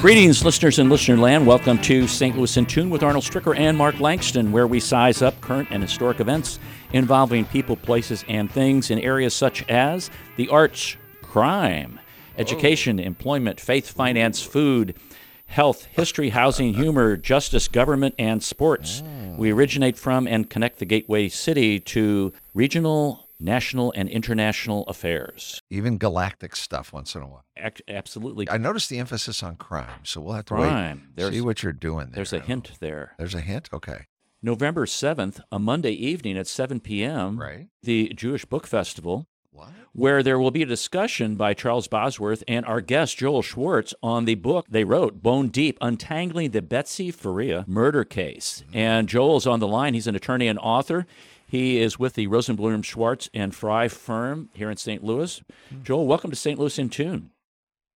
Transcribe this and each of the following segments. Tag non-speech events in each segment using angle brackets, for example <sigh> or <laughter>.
Greetings, listeners in listener land. Welcome to St. Louis in Tune with Arnold Stricker and Mark Langston, where we size up current and historic events involving people, places, and things in areas such as the arts, crime, education, oh. employment, faith, finance, food, health, history, housing, humor, justice, government, and sports. We oh. originate from and connect the gateway city to regional, national, and international affairs. Even galactic stuff once in a while. Ac- absolutely. I noticed the emphasis on crime, so we'll have to Crime. wait. There's- see what you're doing there. There's a hint there. There's a hint. Okay. November 7th, a Monday evening at 7 p.m., Right. the Jewish Book Festival, What? where there will be a discussion by Charles Bosworth and our guest Joel Schwartz on the book they wrote, Bone Deep Untangling the Betsy Faria Murder Case. Mm-hmm. And Joel's on the line. He's an attorney and author. He is with the Rosenblum Schwartz and Fry firm here in St. Louis. Hmm. Joel, welcome to St. Louis in Tune.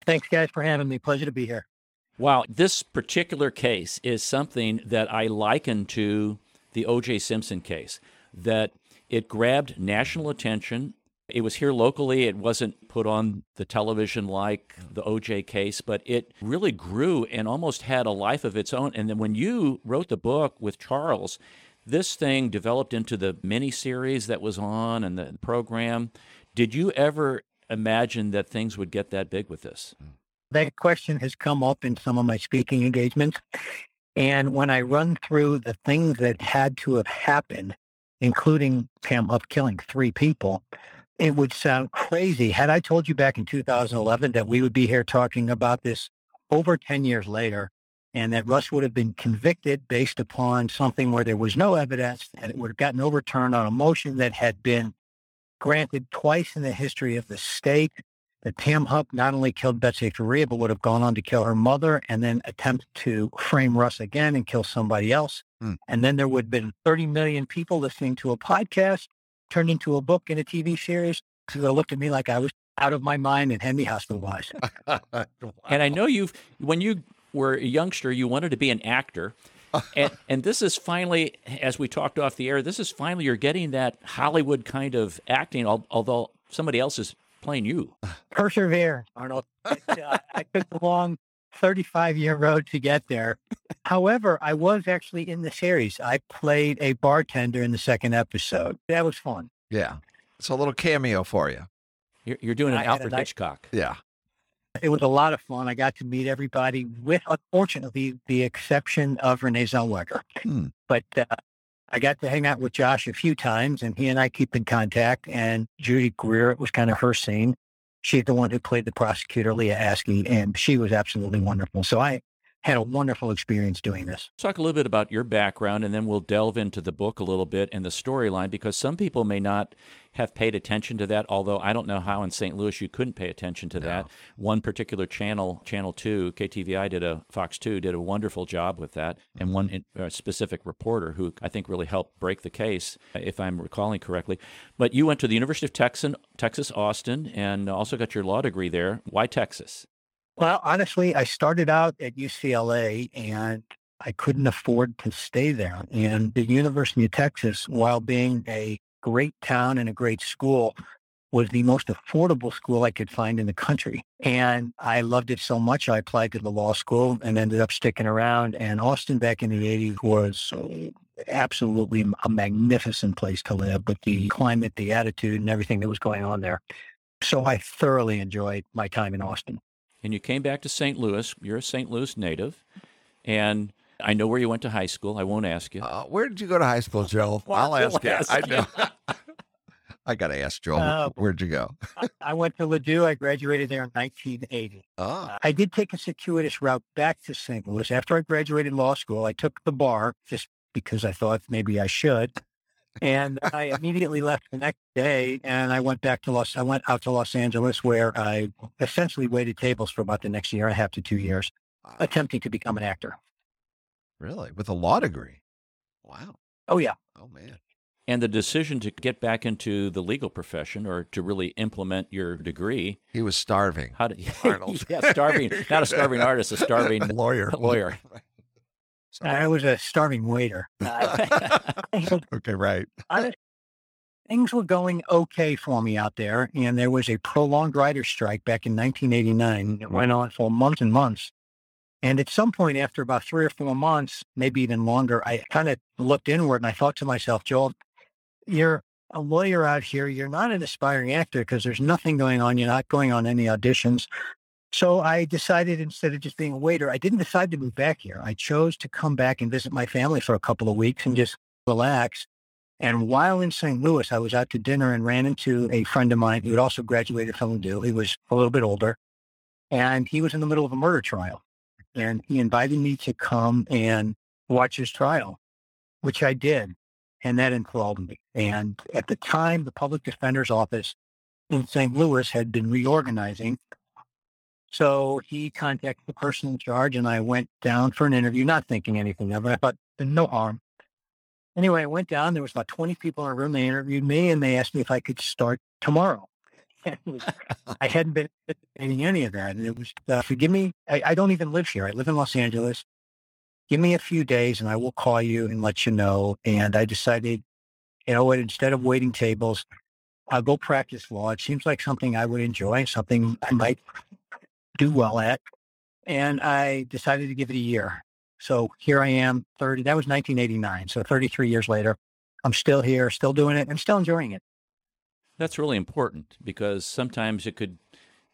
Thanks, guys, for having me. Pleasure to be here. Wow, this particular case is something that I liken to the O.J. Simpson case, that it grabbed national attention. It was here locally. It wasn't put on the television like the O.J. case, but it really grew and almost had a life of its own. And then when you wrote the book with Charles, this thing developed into the miniseries that was on and the program. Did you ever imagine that things would get that big with this? That question has come up in some of my speaking engagements. And when I run through the things that had to have happened, including Pam Hupp killing three people, it would sound crazy. Had I told you back in 2011 that we would be here talking about this over 10 years later, and that Russ would have been convicted based upon something where there was no evidence, and it would have gotten overturned on a motion that had been granted twice in the history of the state, that Pam Hupp not only killed Betsy Faria, but would have gone on to kill her mother and then attempt to frame Russ again and kill somebody else. Hmm. And then there would have been 30 million people listening to a podcast turned into a book and a TV series. So they looked at me like I was out of my mind and had me hospitalized. <laughs> And I know you've when you were a youngster, you wanted to be an actor. <laughs> and, and this is finally, as we talked off the air, this is finally you're getting that Hollywood kind of acting, although somebody else is playing you. Persevere, Arnold. It, uh, <laughs> I took a long 35 year road to get there. However, I was actually in the series. I played a bartender in the second episode. That was fun. yeah. It's a little cameo for you. You're, you're doing an I had a Alfred nice- Hitchcock. Yeah. It was a lot of fun. I got to meet everybody with, unfortunately, the exception of Renee Zellweger. Hmm. But uh, I got to hang out with Josh a few times, and he and I keep in contact. And Judy Greer, it was kind of her scene. She's the one who played the prosecutor, Leah Askey, and she was absolutely wonderful. So I had a wonderful experience doing this. Talk a little bit about your background, and then we'll delve into the book a little bit and the storyline because some people may not have paid attention to that. Although I don't know how in St. Louis you couldn't pay attention to that. One particular channel, Channel Two, KTVI did a Fox Two did a wonderful job with that, and one in, uh, specific reporter who I think really helped break the case, if I'm recalling correctly. But you went to the University of Texas, Texas Austin, and also got your law degree there. Why Texas? Well, honestly, I started out at UCLA and I couldn't afford to stay there. And the University of Texas, while being a great town and a great school, was the most affordable school I could find in the country. And I loved it so much, I applied to the law school and ended up sticking around. And Austin back in the 80s was absolutely a magnificent place to live with the climate, the attitude, and everything that was going on there. So I thoroughly enjoyed my time in Austin. And you came back to St. Louis. You're a St. Louis native, and I know where you went to high school. I won't ask you. Uh, where did you go to high school, Joe? Well, I'll we'll ask you. ask I know. <laughs> I got to ask Joe. Uh, Where'd you go? <laughs> I went to Ladue. I graduated there in 1980. Oh, I did take a circuitous route back to St. Louis. After I graduated law school, I took the bar just because I thought maybe I should. And I immediately left the next day and I went back to Los, I went out to Los Angeles where I essentially waited tables for about the next year and a half to two years, wow. attempting to become an actor. really? With a law degree? Wow. Oh, yeah. Oh, man. And the decision to get back into the legal profession or to really implement your degree, He was starving. how did <laughs> Arnold. yeah, starving, <laughs> not a starving artist, a starving lawyer. <laughs> lawyer. I was a starving waiter. <laughs> <laughs> <laughs> okay, right. I, things were going okay for me out there, and there was a prolonged writer strike back in 1989. It went on for months and months. And at some point after about three or four months, maybe even longer, I kind of looked inward and I thought to myself, Joel, you're a lawyer out here. You're not an aspiring actor because there's nothing going on. You're not going on any auditions. So I decided instead of just being a waiter, I didn't decide to move back here. I chose to come back and visit my family for a couple of weeks and just relax. And while in St. Louis, I was out to dinner and ran into a friend of mine who had also graduated from Ladue. He was a little bit older and he was in the middle of a murder trial. And he invited me to come and watch his trial, which I did. And that enthralled me. And at the time, the public defender's office in St. Louis had been reorganizing. So he contacted the person in charge and I went down for an interview, not thinking anything of it. I thought, no harm. Anyway, I went down. There was about 20 people in a room. They interviewed me and they asked me if I could start tomorrow. <laughs> I hadn't been anticipating any of that. And it was, uh, forgive me, I, I don't even live here. I live in Los Angeles. Give me a few days and I will call you and let you know. And I decided, you know what, instead of waiting tables, I'll go practice law. It seems like something I would enjoy, something I might do well at. And I decided to give it a year. So here I am, 30, that was 1989. So 33 years later, I'm still here, still doing it, and still enjoying it. That's really important because sometimes it could,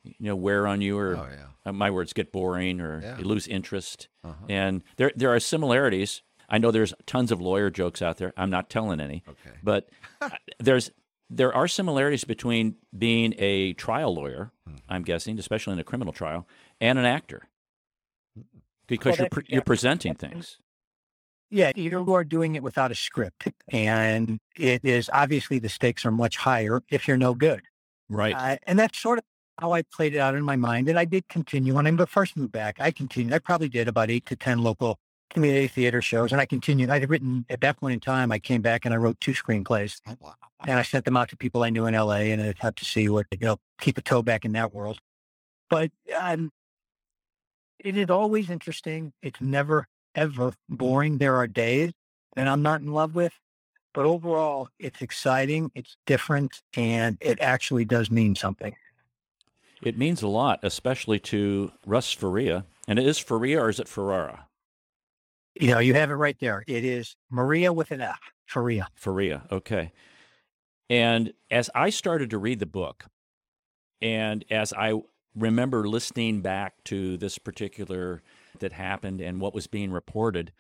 you know, wear on you or, Oh, yeah. uh, my words, get boring or Yeah. you lose interest. Uh-huh. And there, there are similarities. I know there's tons of lawyer jokes out there. I'm not telling any, Okay. but uh, there's there are similarities between being a trial lawyer, Hmm. I'm guessing, especially in a criminal trial, and an actor, because Well, you're pre- yeah. you're presenting things. Yeah, you are doing it without a script. And it is obviously the stakes are much higher if you're no good. Right. Uh, and that's sort of how I played it out in my mind. And I did continue. When I first moved back, I continued. I probably did about eight to 10 local community theater shows. And I continued. I'd written, at that point in time, I came back and I wrote two screenplays. Oh, and I sent them out to people I knew in LA and I'd have to see what, you know, keep a toe back in that world. But um, it is always interesting. It's never, ever boring. There are days that I'm not in love with, but overall, it's exciting, it's different, and it actually does mean something. It means a lot, especially to Russ Faria. And it is Faria or is it Ferrara? You know, you have it right there. It is Maria with an F, Faria. Faria. Okay. And as I started to read the book, and as I remember listening back to this particular that happened and what was being reported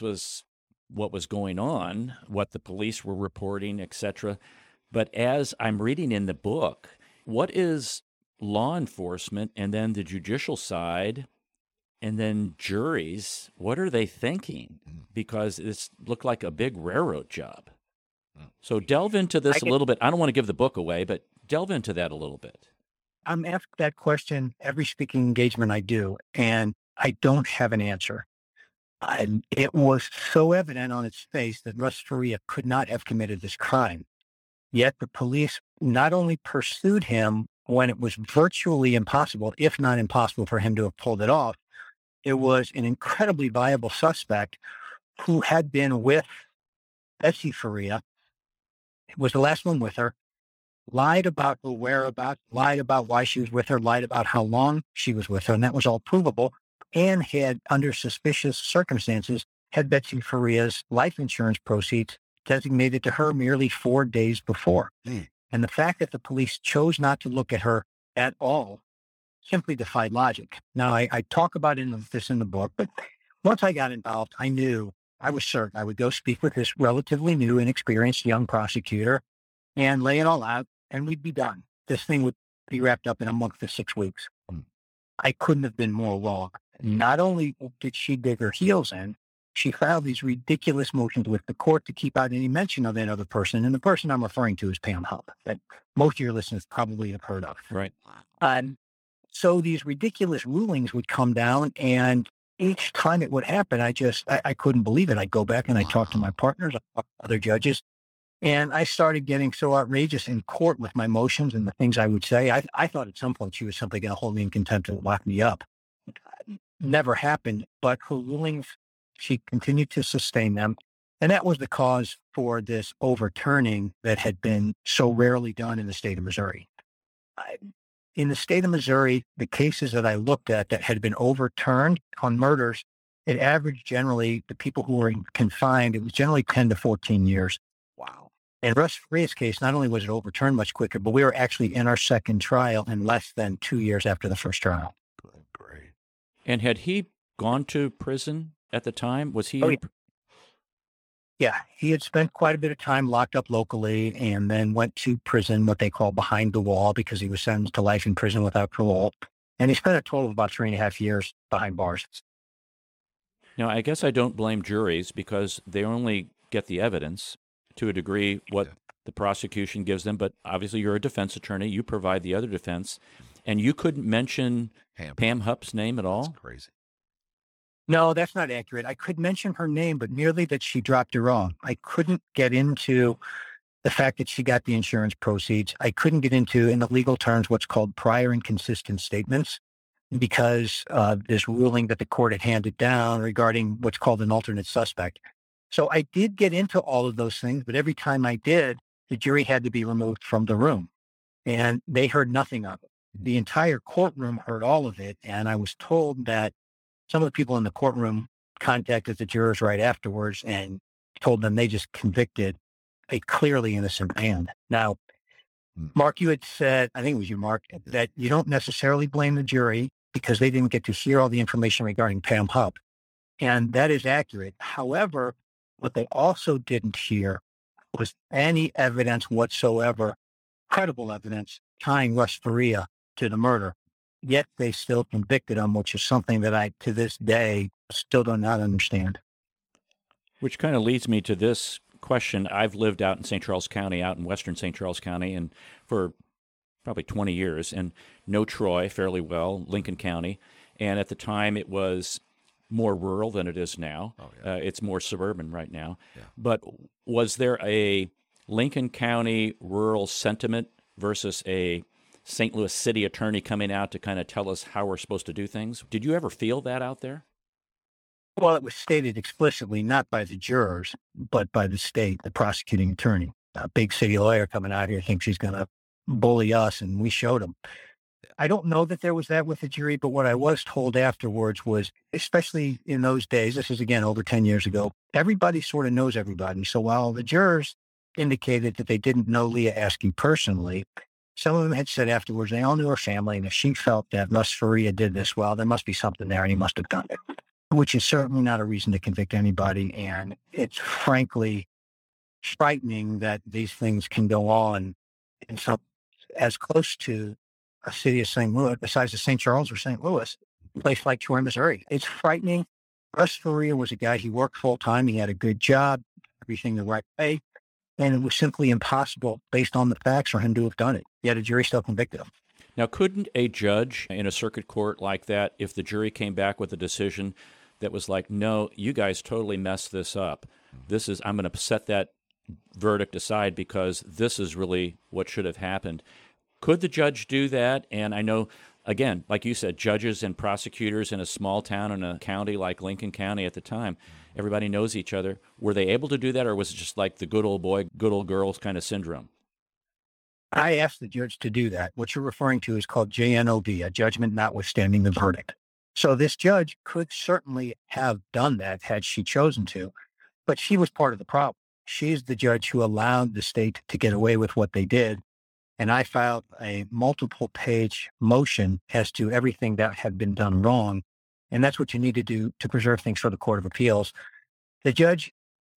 was what was going on, what the police were reporting, etc. But as I'm reading in the book, what is law enforcement and then the judicial side and then juries, what are they thinking? Mm. Because this looked like a big railroad job. Mm. So delve into this I a can- little bit. I don't want to give the book away, but delve into that a little bit. I'm asked that question every speaking engagement I do, and I don't have an answer. And it was so evident on its face that Russ Faria could not have committed this crime. Yet the police not only pursued him when it was virtually impossible, if not impossible for him to have pulled it off, it was an incredibly viable suspect who had been with Betsy Faria, was the last one with her, lied about her whereabouts, lied about why she was with her, lied about how long she was with her, and that was all provable, and had, under suspicious circumstances, had Betsy Faria's life insurance proceeds designated to her merely four days before. Hmm. And the fact that the police chose not to look at her at all simply defied logic. Now, I, I talk about in the, this in the book, but once I got involved, I knew, I was certain I would go speak with this relatively new, and inexperienced young prosecutor and lay it all out, and we'd be done. This thing would be wrapped up in a month to six weeks. Hmm. I couldn't have been more wrong. Not only did she dig her heels in, she filed these ridiculous motions with the court to keep out any mention of that other person. And the person I'm referring to is Pam Hupp, that most of your listeners probably have heard of. Right. Um, so these ridiculous rulings would come down, and each time it would happen, I just I, I couldn't believe it. I'd go back and I talk to my partners, I talk to other judges, and I started getting so outrageous in court with my motions and the things I would say. I I thought at some point she was simply going to hold me in contempt and lock me up. Never happened, but her rulings, she continued to sustain them. And that was the cause for this overturning that had been so rarely done in the state of Missouri. I, in the state of Missouri, the cases that I looked at that had been overturned on murders, it averaged generally the people who were confined, it was generally 10 to 14 years. Wow. In Russ Faria's case, not only was it overturned much quicker, but we were actually in our second trial in less than two years after the first trial. Great. And had he gone to prison at the time? Was he? Oh, in yeah. Yeah, he had spent quite a bit of time locked up locally and then went to prison, what they call behind the wall, because he was sentenced to life in prison without parole. And he spent a total of about three and a half years behind bars. Now, I guess I don't blame juries because they only get the evidence to a degree what Yeah. the prosecution gives them. But obviously, you're a defense attorney. You provide the other defense. And you couldn't mention Pam. Pam Hupp's name at That's all? crazy. No, that's not accurate. I could mention her name, but merely that she dropped her off. I couldn't get into the fact that she got the insurance proceeds. I couldn't get into, in the legal terms, what's called prior inconsistent statements because uh, this ruling that the court had handed down regarding what's called an alternate suspect. So I did get into all of those things, but every time I did, the jury had to be removed from the room and they heard nothing of it. The entire courtroom heard all of it. And I was told that some of the people in the courtroom contacted the jurors right afterwards and told them they just convicted a clearly innocent man. Now, Hmm. Mark, you had said, I think it was you, Mark, that you don't necessarily blame the jury because they didn't get to hear all the information regarding Pam Hupp. And that is accurate. However, what they also didn't hear was any evidence whatsoever, credible evidence, tying Russ Faria to the murder. Yet they still convicted him, which is something that I, to this day, still do not understand. Which kind of leads me to this question. I've lived out in St. Charles County, out in western St. Charles County, and for probably 20 years, and know Troy fairly well, Lincoln County. And at the time, it was more rural than it is now. Oh, yeah. Uh, it's more suburban right now. Yeah. But was there a Lincoln County rural sentiment versus a St. Louis city attorney coming out to kind of tell us how we're supposed to do things? Did you ever feel that out there? Well, it was stated explicitly not by the jurors, but by the state, the prosecuting attorney. A big city lawyer coming out here thinks he's going to bully us, and we showed him. I don't know that there was that with the jury, but what I was told afterwards was, especially in those days, this is again over 10 years ago, everybody sort of knows everybody. So while the jurors indicated that they didn't know Leah Askey personally, some of them had said afterwards they all knew her family, and if she felt that Russ Faria did this well, there must be something there, and he must have done it which is certainly not a reason to convict anybody. And it's frankly frightening that these things can go on in some as close to a city as St. Louis, besides the St. Charles or St. Louis, a place like Troy, Missouri. It's frightening. Russ Faria was a guy, he worked full time. He had a good job, everything the right way. And it was simply impossible based on the facts for him to have done it. Yet a jury still convicted him. Now, couldn't a judge in a circuit court like that, if the jury came back with a decision that was like, no, you guys totally messed this up, this is, I'm going to set that verdict aside because this is really what should have happened. Could the judge do that? And I know, again, like you said, judges and prosecutors in a small town in a county like Lincoln County at the time, everybody knows each other. Were they able to do that, or was it just like the good old boy, good old girls kind of syndrome? I asked the judge to do that. What you're referring to is called JNOV, a judgment notwithstanding the verdict. So this judge could certainly have done that had she chosen to, but she was part of the problem. She's the judge who allowed the state to get away with what they did. And I filed a multiple page motion as to everything that had been done wrong. And that's what you need to do to preserve things for the Court of Appeals. The judge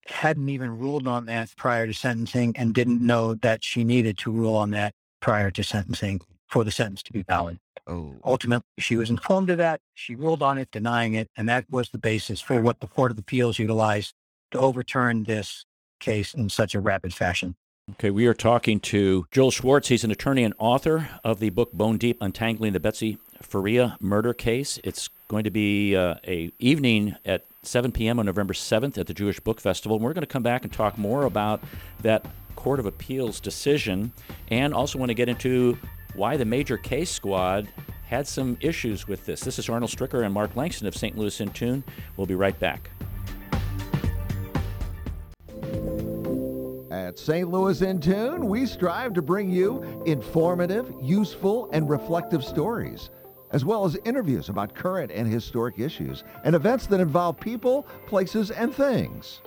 hadn't even ruled on that prior to sentencing and didn't know that she needed to rule on that prior to sentencing for the sentence to be valid. Oh, Ultimately, she was informed of that. She ruled on it, denying it. And that was the basis for what the Court of Appeals utilized to overturn this case in such a rapid fashion. Okay, we are talking to Joel Schwartz. He's an attorney and author of the book Bone Deep: Untangling the Betsy Faria Murder Case. It's going to be uh, a evening at 7 p.m. on November 7th at the Jewish Book Festival. And we're going to come back and talk more about that Court of Appeals decision, and also want to get into why the Major Case Squad had some issues with this. This is Arnold Stricker and Mark Langston of St. Louis in Tune. We'll be right back. At St. Louis in Tune, we strive to bring you informative, useful, and reflective stories, as well as interviews about current and historic issues and events that involve people, places, and things.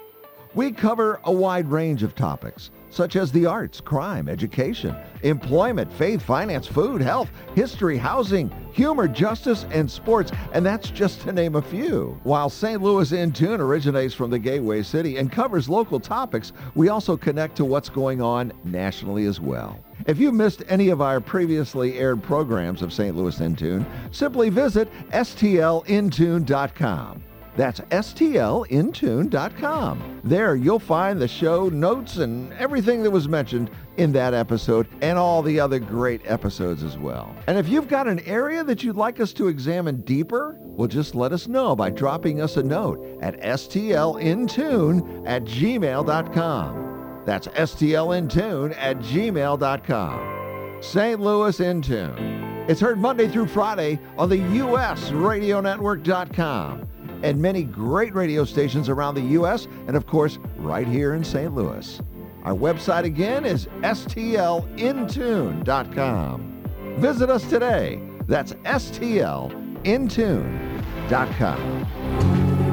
We cover a wide range of topics, such as the arts, crime, education, employment, faith, finance, food, health, history, housing, humor, justice, and sports, and that's just to name a few. While St. Louis in Tune originates from the Gateway City and covers local topics, we also connect to what's going on nationally as well. If you missed any of our previously aired programs of St. Louis in Tune, simply visit stlintune.com. That's stlintune.com. There you'll find the show notes and everything that was mentioned in that episode and all the other great episodes as well. And if you've got an area that you'd like us to examine deeper, well, just let us know by dropping us a note at stlintune at gmail.com. That's stlintune at gmail.com. St. Louis in Tune. It's heard Monday through Friday on the USRadioNetwork.com and many great radio stations around the U.S. and, of course, right here in St. Louis. Our website again is stlintune.com. Visit us today. That's stlintune.com.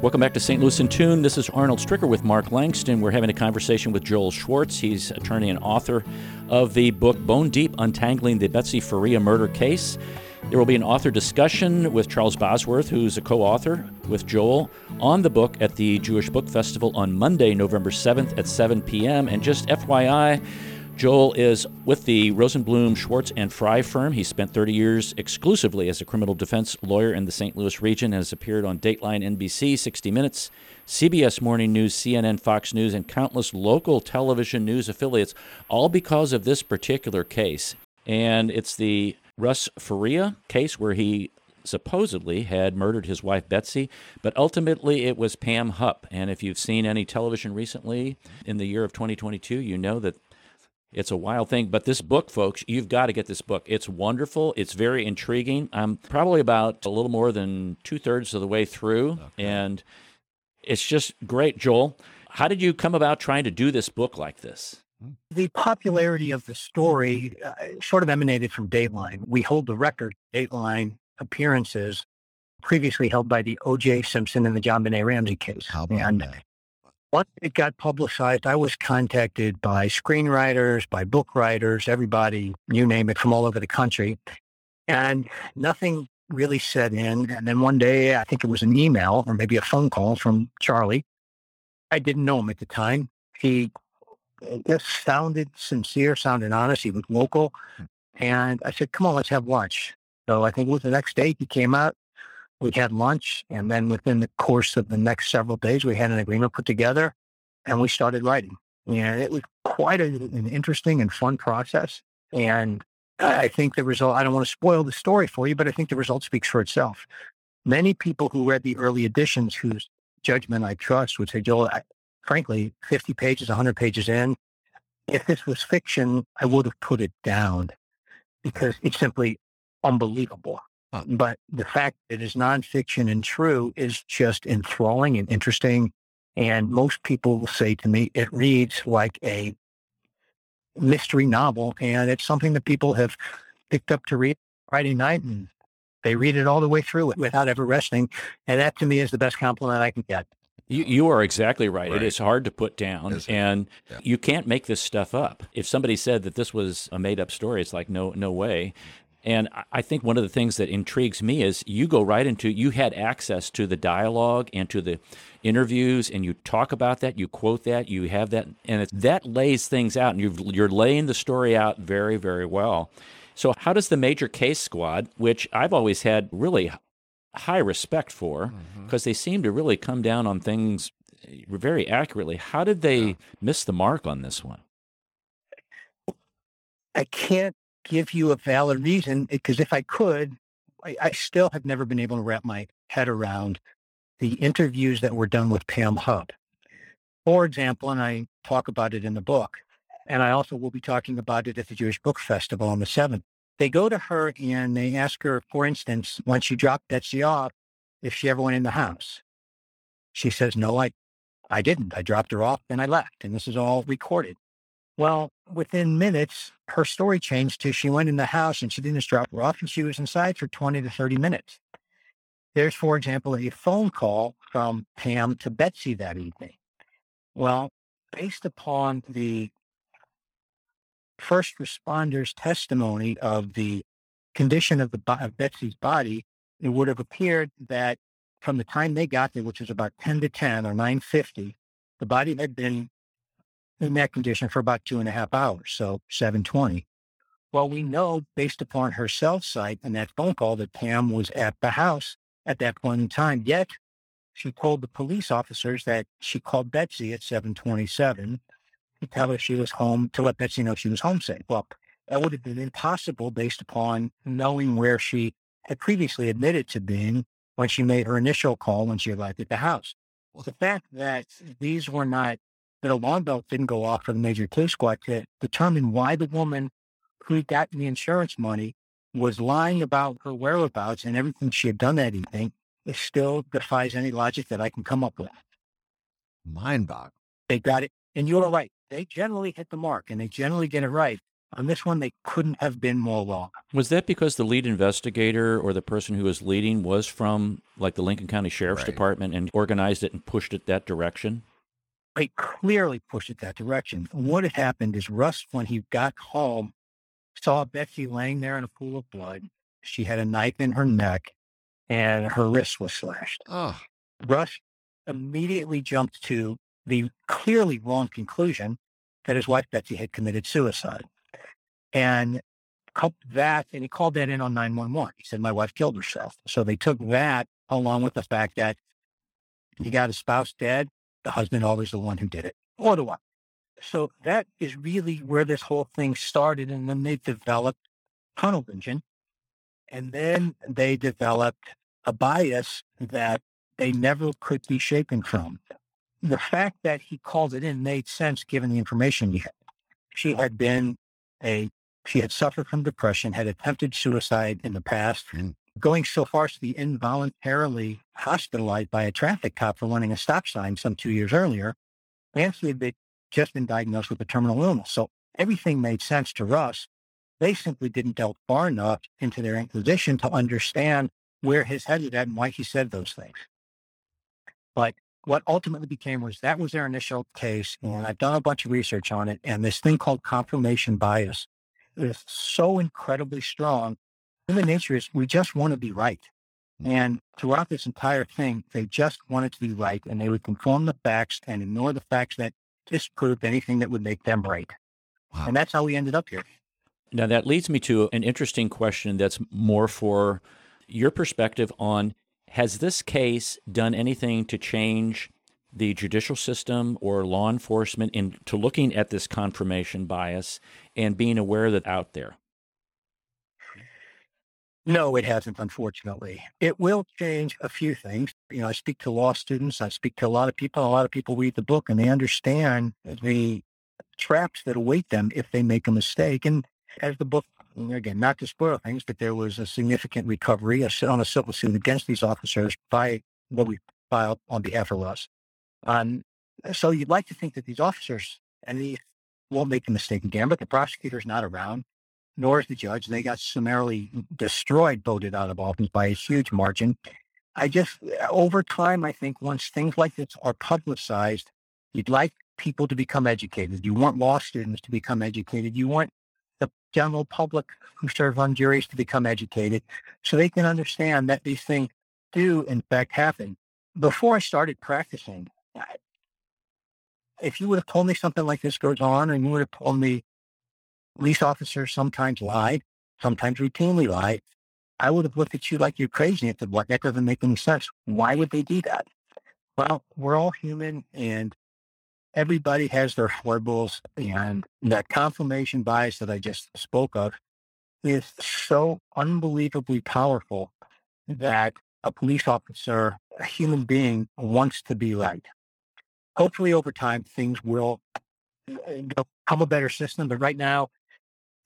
Welcome back to St. Louis in Tune. This is Arnold Stricker with Mark Langston. We're having a conversation with Joel Schwartz. He's attorney and author of the book Bone Deep Untangling the Betsy Faria Murder Case. There will be an author discussion with Charles Bosworth, who's a co author with Joel, on the book at the Jewish Book Festival on Monday, November 7th at 7 p.m. And just FYI, Joel is with the Rosenblum, Schwartz, and Fry firm. He spent 30 years exclusively as a criminal defense lawyer in the St. Louis region and has appeared on Dateline NBC, 60 Minutes, CBS Morning News, CNN, Fox News, and countless local television news affiliates, all because of this particular case. And it's the Russ Faria case where he supposedly had murdered his wife Betsy, but ultimately it was Pam Hupp. And if you've seen any television recently in the year of 2022, you know that it's a wild thing. But this book, folks, you've got to get this book. It's wonderful. It's very intriguing. I'm probably about a little more than two thirds of the way through, okay. and it's just great. Joel, how did you come about trying to do this book like this? The popularity of the story uh, sort of emanated from Dateline. We hold the record Dateline appearances previously held by the O.J. Simpson and the JonBenét Ramsey case. How about and that? Once it got publicized, I was contacted by screenwriters, by book writers, everybody, you name it, from all over the country. And nothing really set in. And then one day, I think it was an email or maybe a phone call from Charlie. I didn't know him at the time. He it just sounded sincere, sounded honest. He was local. Hmm. And I said, come on, let's have lunch. So I think it was the next day he came out. We had lunch. And then within the course of the next several days, we had an agreement put together and we started writing. And it was quite a, an interesting and fun process. And I think the result, I don't want to spoil the story for you, but I think the result speaks for itself. Many people who read the early editions whose judgment I trust would say, Joel, I, frankly, 50 pages, 100 pages in, if this was fiction, I would have put it down because it's simply unbelievable. Huh. But the fact that it is nonfiction and true is just enthralling and interesting. And most people will say to me, it reads like a mystery novel. And it's something that people have picked up to read Friday night and they read it all the way through it without ever resting. And that to me is the best compliment I can get. You, you are exactly right. right. It is hard to put down, and yeah. you can't make this stuff up. If somebody said that this was a made up story, it's like no, no way. And I think one of the things that intrigues me is you go right into you had access to the dialogue and to the interviews, and you talk about that, you quote that, you have that, and it, that lays things out, and you are laying the story out very, very well. So, how does the Major Case Squad, which I've always had really high respect for because mm-hmm. they seem to really come down on things eh, very accurately. How did they yeah. miss the mark on this one? I can't give you a valid reason because if I could, I, I, still have never been able to wrap my head around the interviews that were done with Pam Hupp. For example, and I talk about it in the book, and I also will be talking about it at the Jewish Book Festival on the 7th. They go to her and they ask her, for instance, when she dropped Betsy off, if she ever went in the house. She says, no, I, I didn't. I dropped her off and I left. And this is all recorded. Well, within minutes, her story changed to she went in the house and she didn't just drop her off and she was inside for 20 to 30 minutes. There's, for example, a phone call from Pam to Betsy that evening. Well, based upon the first responders' testimony of the condition of the of Betsy's body, it would have appeared that from the time they got there, which was about 10 to 10 or 9.50, the body had been in that condition for about two and a half hours, so 7.20. Well, we know based upon her cell site and that phone call that Pam was at the house at that point in time. Yet she told the police officers that she called Betsy at 727 to tell her she was home, to let Betsy know she was home safe. Well, that would have been impossible based upon knowing where she had previously admitted to being when she made her initial call when she arrived at the house. Well, the fact that these were not, that alarm bell didn't go off for the major police squad to determine why the woman who got the insurance money was lying about her whereabouts and everything she had done that evening, it still defies any logic that I can come up with. Mind boggling. They got it. And you're right. They generally hit the mark and they generally get it right. On this one, they couldn't have been more wrong. Was that because the lead investigator or the person who was leading was from like the Lincoln County Sheriff's Right. Department and organized it and pushed it that direction? They clearly pushed it that direction. What had happened is Russ, when he got home, saw Betsy laying there in a pool of blood. She had a knife in her neck and her wrist was slashed. Oh, Russ immediately jumped to the clearly wrong conclusion that his wife Betsy had committed suicide. And that, and he called that in on 911. He said, My wife killed herself. So they took that along with the fact that he got his spouse dead, the husband always the one who did it, or the wife. So that is really where this whole thing started. And then they developed tunnel vision. And then they developed a bias that they never could be shaken from. The fact that he called it in made sense given the information he had. She had been a, she had suffered from depression, had attempted suicide in the past, and going so far as to be involuntarily hospitalized by a traffic cop for running a stop sign some two years earlier. And she had been, just been diagnosed with a terminal illness. So everything made sense to Russ. They simply didn't delve far enough into their inquisition to understand where his head was at and why he said those things. But what ultimately became was that was their initial case. And I've done a bunch of research on it. And this thing called confirmation bias is so incredibly strong. Human nature is we just want to be right. Mm. And throughout this entire thing, they just wanted to be right. And they would conform the facts and ignore the facts that disproved anything that would make them right. Wow. And that's how we ended up here. Now, that leads me to an interesting question that's more for your perspective on has this case done anything to change the judicial system or law enforcement into looking at this confirmation bias and being aware that out there? No, it hasn't, unfortunately. It will change a few things. You know, I speak to law students, I speak to a lot of people, a lot of people read the book and they understand the traps that await them if they make a mistake. And as the book, again, not to spoil things, but there was a significant recovery on a civil suit against these officers by what we filed on behalf of us. Um, so you'd like to think that these officers and these won't make a mistake again, but the prosecutor's not around nor is the judge. They got summarily destroyed, voted out of office by a huge margin. I just, over time, I think once things like this are publicized, you'd like people to become educated. You want law students to become educated. You want general public who serve on juries to become educated so they can understand that these things do, in fact, happen. Before I started practicing, I- if you would have told me something like this goes on and you would have told me police officers sometimes lie, sometimes routinely lie, I would have looked at you like you're crazy and said, what? That doesn't make any sense. Why would they do that? Well, we're all human and everybody has their foibles and that confirmation bias that I just spoke of is so unbelievably powerful that a police officer, a human being wants to be right. Hopefully over time things will become a better system, but right now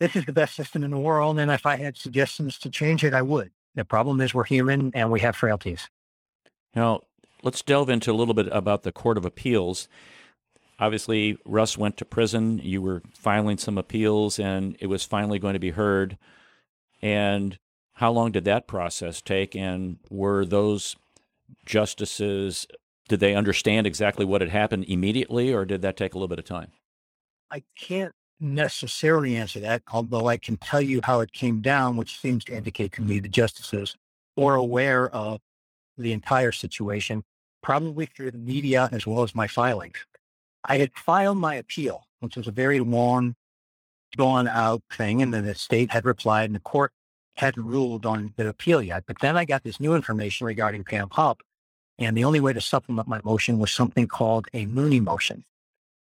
this is the best system in the world. And if I had suggestions to change it, I would. The problem is we're human and we have frailties. Now, let's delve into a little bit about the Court of Appeals. Obviously, Russ went to prison. You were filing some appeals, and it was finally going to be heard. And how long did that process take? And were those justices, did they understand exactly what had happened immediately, or did that take a little bit of time? I can't necessarily answer that, although I can tell you how it came down, which seems to indicate to me the justices were aware of the entire situation, probably through the media as well as my filings. I had filed my appeal, which was a very long, drawn out thing, and then the state had replied and the court hadn't ruled on the appeal yet. But then I got this new information regarding Pam Hupp, and the only way to supplement my motion was something called a Mooney motion.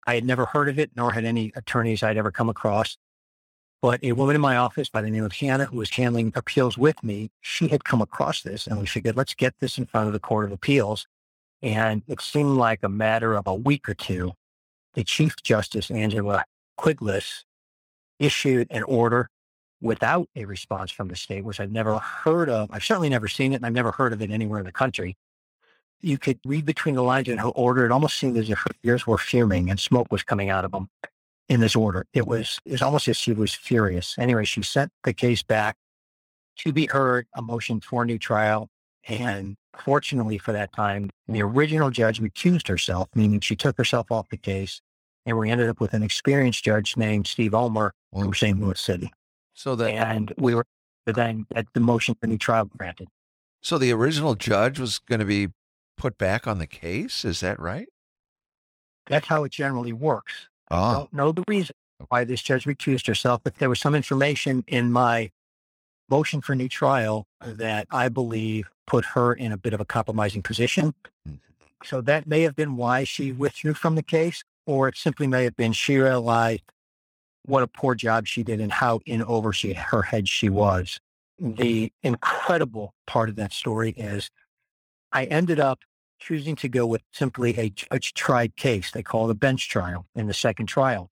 I had never heard of it, nor had any attorneys I'd ever come across. But a woman in my office by the name of Hannah, who was handling appeals with me, she had come across this, and we figured, let's get this in front of the Court of Appeals. And it seemed like a matter of a week or two. The Chief Justice, Angela Quigless, issued an order without a response from the state, which I've never heard of. I've certainly never seen it, and I've never heard of it anywhere in the country you could read between the lines in her order. It almost seemed as if her ears were fuming and smoke was coming out of them in this order. It was, it was almost as if she was furious. Anyway, she sent the case back to be heard, a motion for a new trial. And fortunately for that time, the mm-hmm. original judge recused herself, meaning she took herself off the case. And we ended up with an experienced judge named Steve Ohmer from St. Louis City. So that and we were then at the motion for new trial granted. So the original judge was going to be put back on the case. Is that right? That's how it generally works. I Oh, don't know the reason why this judge recused herself, but there was some information in my motion for new trial that I believe put her in a bit of a compromising position. Mhm. So that may have been why she withdrew from the case, or it simply may have been she realized what a poor job she did and how in over she, her head she was. The incredible part of that story is I ended up choosing to go with simply a judge tried case. They call it a bench trial in the second trial.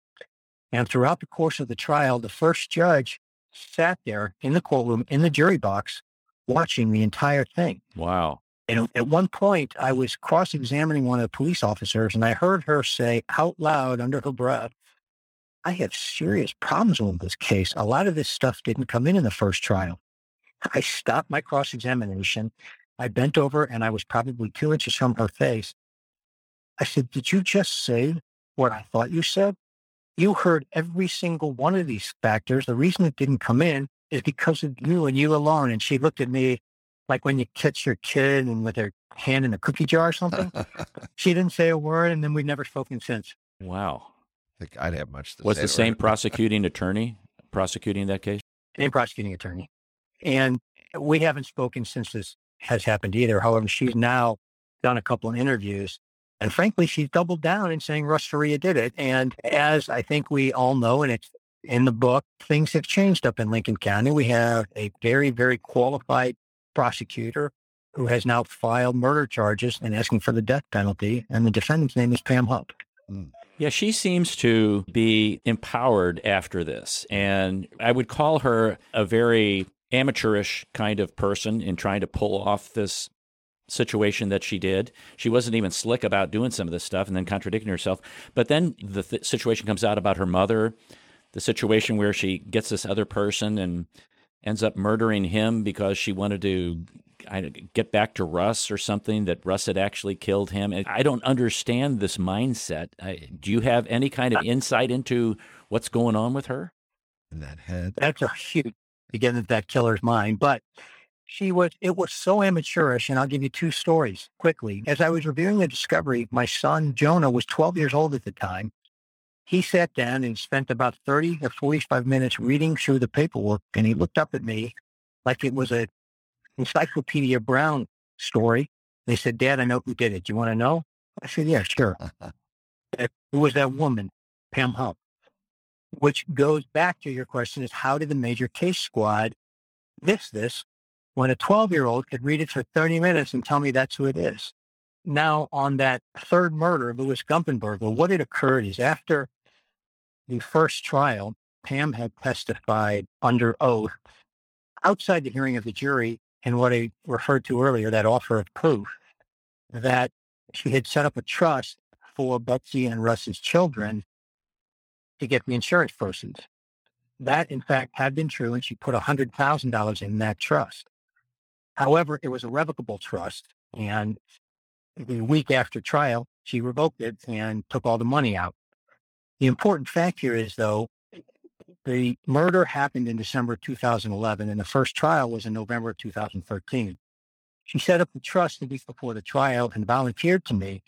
And throughout the course of the trial, the first judge sat there in the courtroom in the jury box watching the entire thing. Wow. And at one point, I was cross examining one of the police officers, and I heard her say out loud under her breath, I have serious problems with this case. A lot of this stuff didn't come in in the first trial. I stopped my cross examination. I bent over and I was probably two inches from her face. I said, Did you just say what I thought you said? You heard every single one of these factors. The reason it didn't come in is because of you and you alone. And she looked at me like when you catch your kid and with her hand in a cookie jar or something. <laughs> she didn't say a word, and then we've never spoken since. Wow. I think I'd have much to Was say the same her. <laughs> prosecuting attorney prosecuting that case? Same prosecuting attorney. And we haven't spoken since this has happened either. However, she's now done a couple of interviews. And frankly, she's doubled down in saying Russ Faria did it. And as I think we all know, and it's in the book, things have changed up in Lincoln County. We have a very, very qualified prosecutor who has now filed murder charges and asking for the death penalty. And the defendant's name is Pam Hupp. Hmm. Yeah, she seems to be empowered after this. And I would call her a very amateurish kind of person in trying to pull off this situation that she did. She wasn't even slick about doing some of this stuff and then contradicting herself. But then the th- situation comes out about her mother, the situation where she gets this other person and ends up murdering him because she wanted to I, get back to Russ or something that Russ had actually killed him. And I don't understand this mindset. I, do you have any kind of insight into what's going on with her? in that head. That's a huge again, that killer's mind. But she was, it was so amateurish. And I'll give you two stories quickly. As I was reviewing the discovery, my son Jonah was 12 years old at the time. He sat down and spent about 30 or 45 minutes reading through the paperwork. And he looked up at me like it was a Encyclopedia Brown story. They said, Dad, I know who did it. Do you want to know? I said, Yeah, sure. <laughs> It was that woman, Pam Hupp which goes back to your question is how did the major case squad miss this when a 12 year old could read it for 30 minutes and tell me that's who it is? Now, on that third murder, Louis Gumpenberger, what had occurred is after the first trial, Pam had testified under oath outside the hearing of the jury in what I referred to earlier, that offer of proof. that she had set up a trust for Betsy and Russ's children to get the insurance proceeds. That, in fact, had been true, and she put $100,000 in that trust. However, it was a revocable trust, and the week after trial, she revoked it and took all the money out. The important fact here is, though, the murder happened in December 2011, and the first trial was in November 2013. She set up the trust the week before the trial and volunteered to me,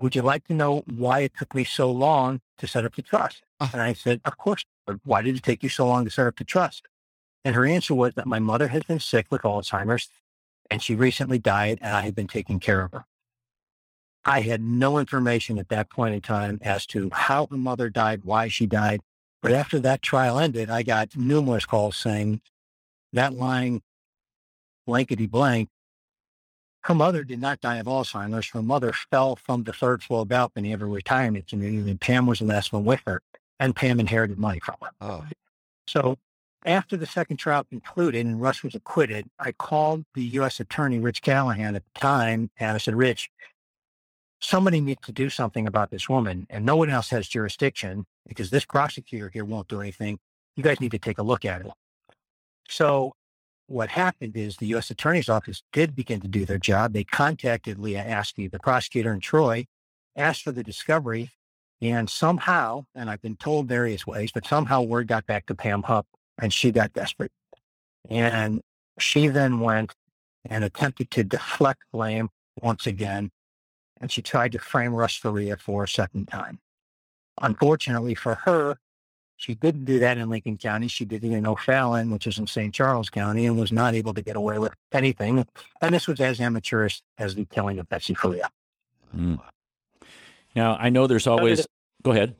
Would you like to know why it took me so long to set up the trust? Uh. And I said, Of course. But why did it take you so long to set up the trust? And her answer was that my mother has been sick with Alzheimer's and she recently died and I had been taking care of her. I had no information at that point in time as to how her mother died, why she died. But after that trial ended, I got numerous calls saying that lying blankety blank, her mother did not die of Alzheimer's. Her mother fell from the third floor balcony of her retirement community, and Pam was the last one with her, and Pam inherited money from her. Oh, So after the second trial concluded and Russ was acquitted, I called the U.S. Attorney, Rich Callahan, at the time, and I said, Rich, somebody needs to do something about this woman, and no one else has jurisdiction because this prosecutor here won't do anything. You guys need to take a look at it. So what happened is the U.S. Attorney's Office did begin to do their job. They contacted Leah Askey, the prosecutor in Troy, asked for the discovery, and somehow, and I've been told various ways, but somehow word got back to Pam Hupp, and she got desperate. And she then went and attempted to deflect blame once again, and she tried to frame Russ Faria for a second time. Unfortunately for her, she didn't do that in Lincoln County. She did it in O'Fallon, which is in St. Charles County, and was not able to get away with anything. And this was as amateurish as the killing of Betsy Faria. Mm. Now, I know there's always. Go ahead.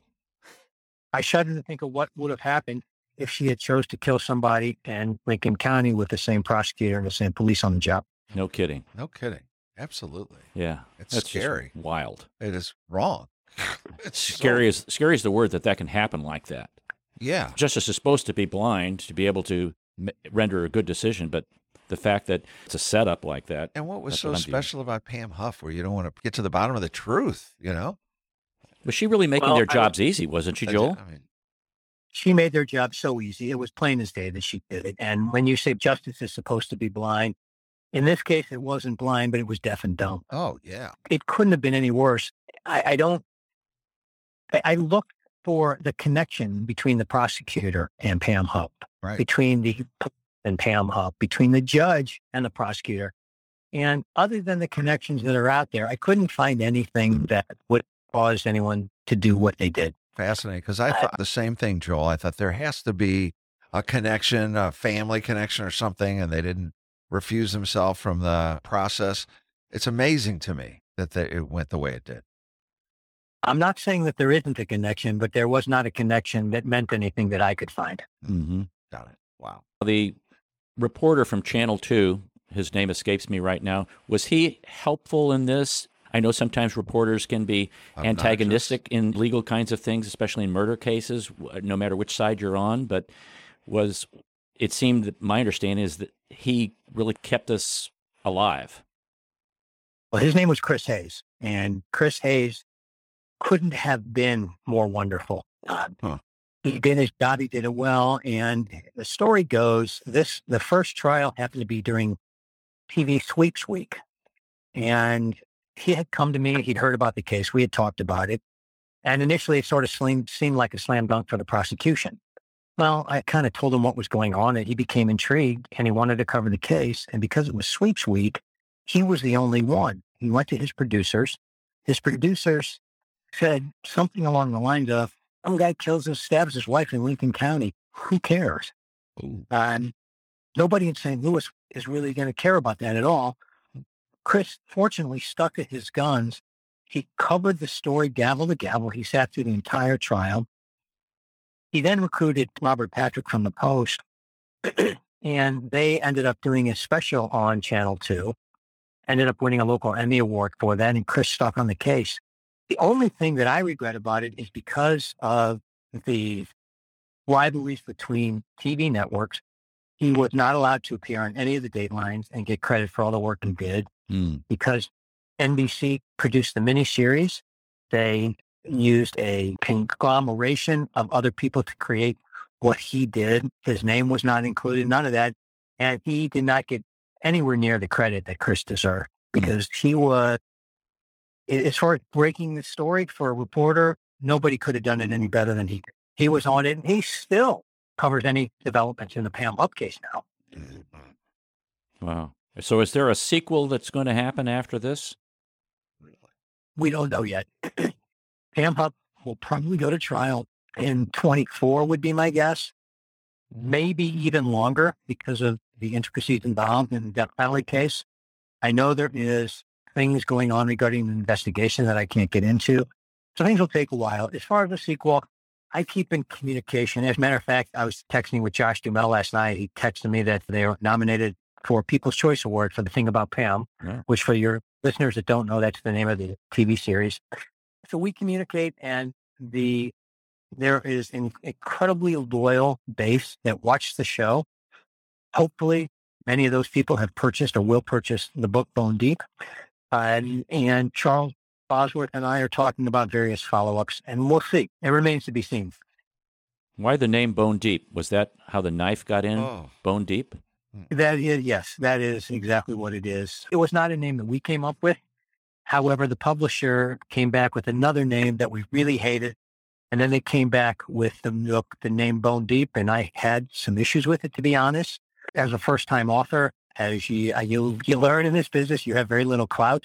I shudder to think of what would have happened if she had chose to kill somebody in Lincoln County with the same prosecutor and the same police on the job. No kidding. no kidding. Absolutely. Yeah. It's That's scary. wild. It is wrong. <laughs> it's so- Scary is scary is the word that that can happen like that. yeah. Justice is supposed to be blind to be able to m- render a good decision, but the fact that it's a setup like that. And what was so what I'm viewing. special about Pam Hupp where you don't want to get to the bottom of the truth, you know? Was she really making Well, their I jobs easy, wasn't she, Joel? I mean, She made their job so easy. It was plain as day that she did it. And when you say justice is supposed to be blind, in this case, it wasn't blind, but it was deaf and dumb. oh, yeah. It couldn't have been any worse. I, I don't, I, I looked for the connection between the prosecutor and Pam Hupp, Right. between the and Pam Hupp, between the judge and the prosecutor. And other than the connections that are out there, I couldn't find anything that would cause anyone to do what they did. Fascinating. Because I thought the same thing, Joel. I thought there has to be a connection, a family connection or something, and they didn't refuse themselves from the process. It's amazing to me that they, it went the way it did. I'm not saying that there isn't a connection, but there was not a connection that meant anything that I could find. Mm-hmm. Got it. Wow. The reporter from Channel 2, his name escapes me right now, was he helpful in this? I know sometimes reporters can be Obnoxious. antagonistic in legal kinds of things, especially in murder cases, no matter which side you're on. But was it seemed that my understanding is that he really kept us alive. Well, his name was Chris Hayes, and Chris Hayes couldn't have been more wonderful. Uh, Huh. He did his job. He did it well. And the story goes, this the first trial happened to be during TV Sweeps Week, and he had come to me. He'd heard about the case. We had talked about it, and initially it sort of seemed, seemed like a slam dunk for the prosecution. Well, I kind of told him what was going on, and he became intrigued, and he wanted to cover the case. And because it was Sweeps Week, he was the only one. He went to his producers. His producers said something along the lines of, some guy kills and stabs his wife in Lincoln County. Who cares? And nobody in St. Louis is really going to care about that at all. Chris fortunately stuck to his guns. He covered the story gavel to gavel. He sat through the entire trial. He then recruited Robert Patrick from the Post, and they ended up doing a special on Channel 2 ended up winning a local Emmy Award for that, and Chris stuck on the case. The only thing that I regret about it is because of the rivalries between TV networks, he was not allowed to appear on any of the datelines and get credit for all the work he did Mm. because NBC produced the miniseries. They used a conglomeration of other people to create what he did. His name was not included, none of that. And he did not get anywhere near the credit that Chris deserved because he was, as far as breaking the story for a reporter, nobody could have done it any better than he did. He was on it and he still covers any developments in the Pam Hupp case now. Mm-hmm. Wow. So is there a sequel that's going to happen after this? We don't know yet. <clears throat> Pam Hupp will probably go to trial in 24 would be my guess. Maybe even longer because of the intricacies involved in the death penalty case. I know there is things going on regarding the investigation that I can't get into. So things will take a while. As far as the sequel, I keep in communication. As a matter of fact, I was texting with Josh Duhamel last night. He texted me that they were nominated for People's Choice Award for the thing about Pam, yeah. which for your listeners that don't know, that's the name of the TV series. So we communicate and the there is an incredibly loyal base that watch the show. Hopefully, many of those people have purchased or will purchase the book Bone Deep. Uh, and Charles Bosworth and I are talking about various follow ups, and we'll see. It remains to be seen. Why the name Bone Deep? Was that how the knife got in? Oh. Bone Deep? That is, yes, that is exactly what it is. It was not a name that we came up with. However, the publisher came back with another name that we really hated. And then they came back with the, the name Bone Deep, and I had some issues with it, to be honest. As a first time author, as you, uh, you, you learn in this business, you have very little clout.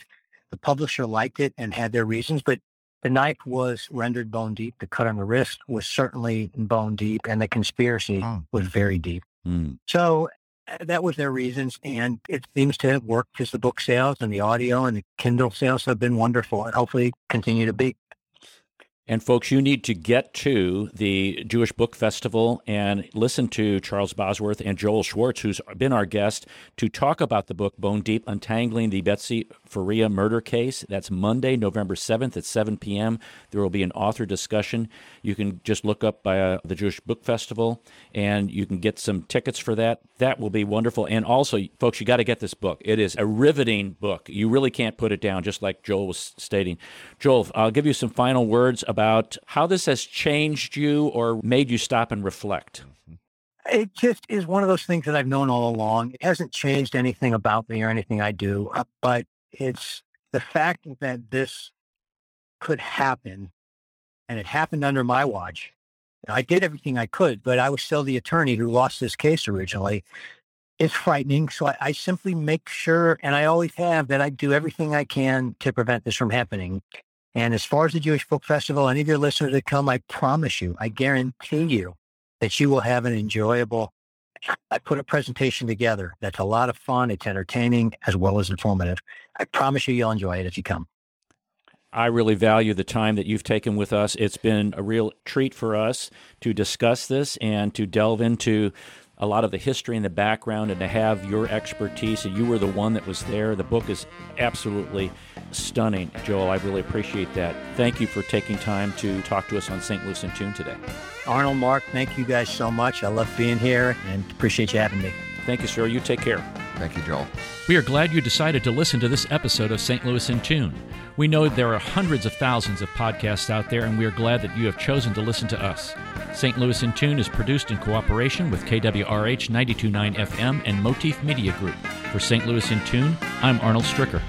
The publisher liked it and had their reasons, but the knife was rendered bone deep. The cut on the wrist was certainly bone deep, and the conspiracy oh. was very deep. Mm. So uh, that was their reasons, and it seems to have worked because the book sales and the audio and the Kindle sales have been wonderful, and hopefully continue to be. And folks, you need to get to the Jewish Book Festival and listen to Charles Bosworth and Joel Schwartz, who's been our guest, to talk about the book Bone Deep Untangling the Betsy Faria murder case. That's Monday, November 7th at 7 p.m. There will be an author discussion. You can just look up by uh, the Jewish Book Festival and you can get some tickets for that. That will be wonderful. And also, folks, you got to get this book. It is a riveting book. You really can't put it down, just like Joel was stating. Joel, I'll give you some final words about how this has changed you or made you stop and reflect. It just is one of those things that I've known all along. It hasn't changed anything about me or anything I do, uh, but it's the fact that this could happen and it happened under my watch. I did everything I could, but I was still the attorney who lost this case originally. It's frightening. So I, I simply make sure, and I always have, that I do everything I can to prevent this from happening. And as far as the Jewish Book Festival, any of your listeners that come, I promise you, I guarantee you that you will have an enjoyable. I put a presentation together that's a lot of fun. It's entertaining as well as informative. I promise you, you'll enjoy it if you come. I really value the time that you've taken with us. It's been a real treat for us to discuss this and to delve into a lot of the history and the background and to have your expertise. And you were the one that was there. The book is absolutely stunning, Joel. I really appreciate that. Thank you for taking time to talk to us on St. Louis in Tune today. Arnold, Mark, thank you guys so much. I love being here and appreciate you having me. Thank you, sir. You take care. Thank you, Joel. We are glad you decided to listen to this episode of St. Louis in Tune. We know there are hundreds of thousands of podcasts out there, and we are glad that you have chosen to listen to us. St. Louis in Tune is produced in cooperation with KWRH 929 FM and Motif Media Group. For St. Louis in Tune, I'm Arnold Stricker.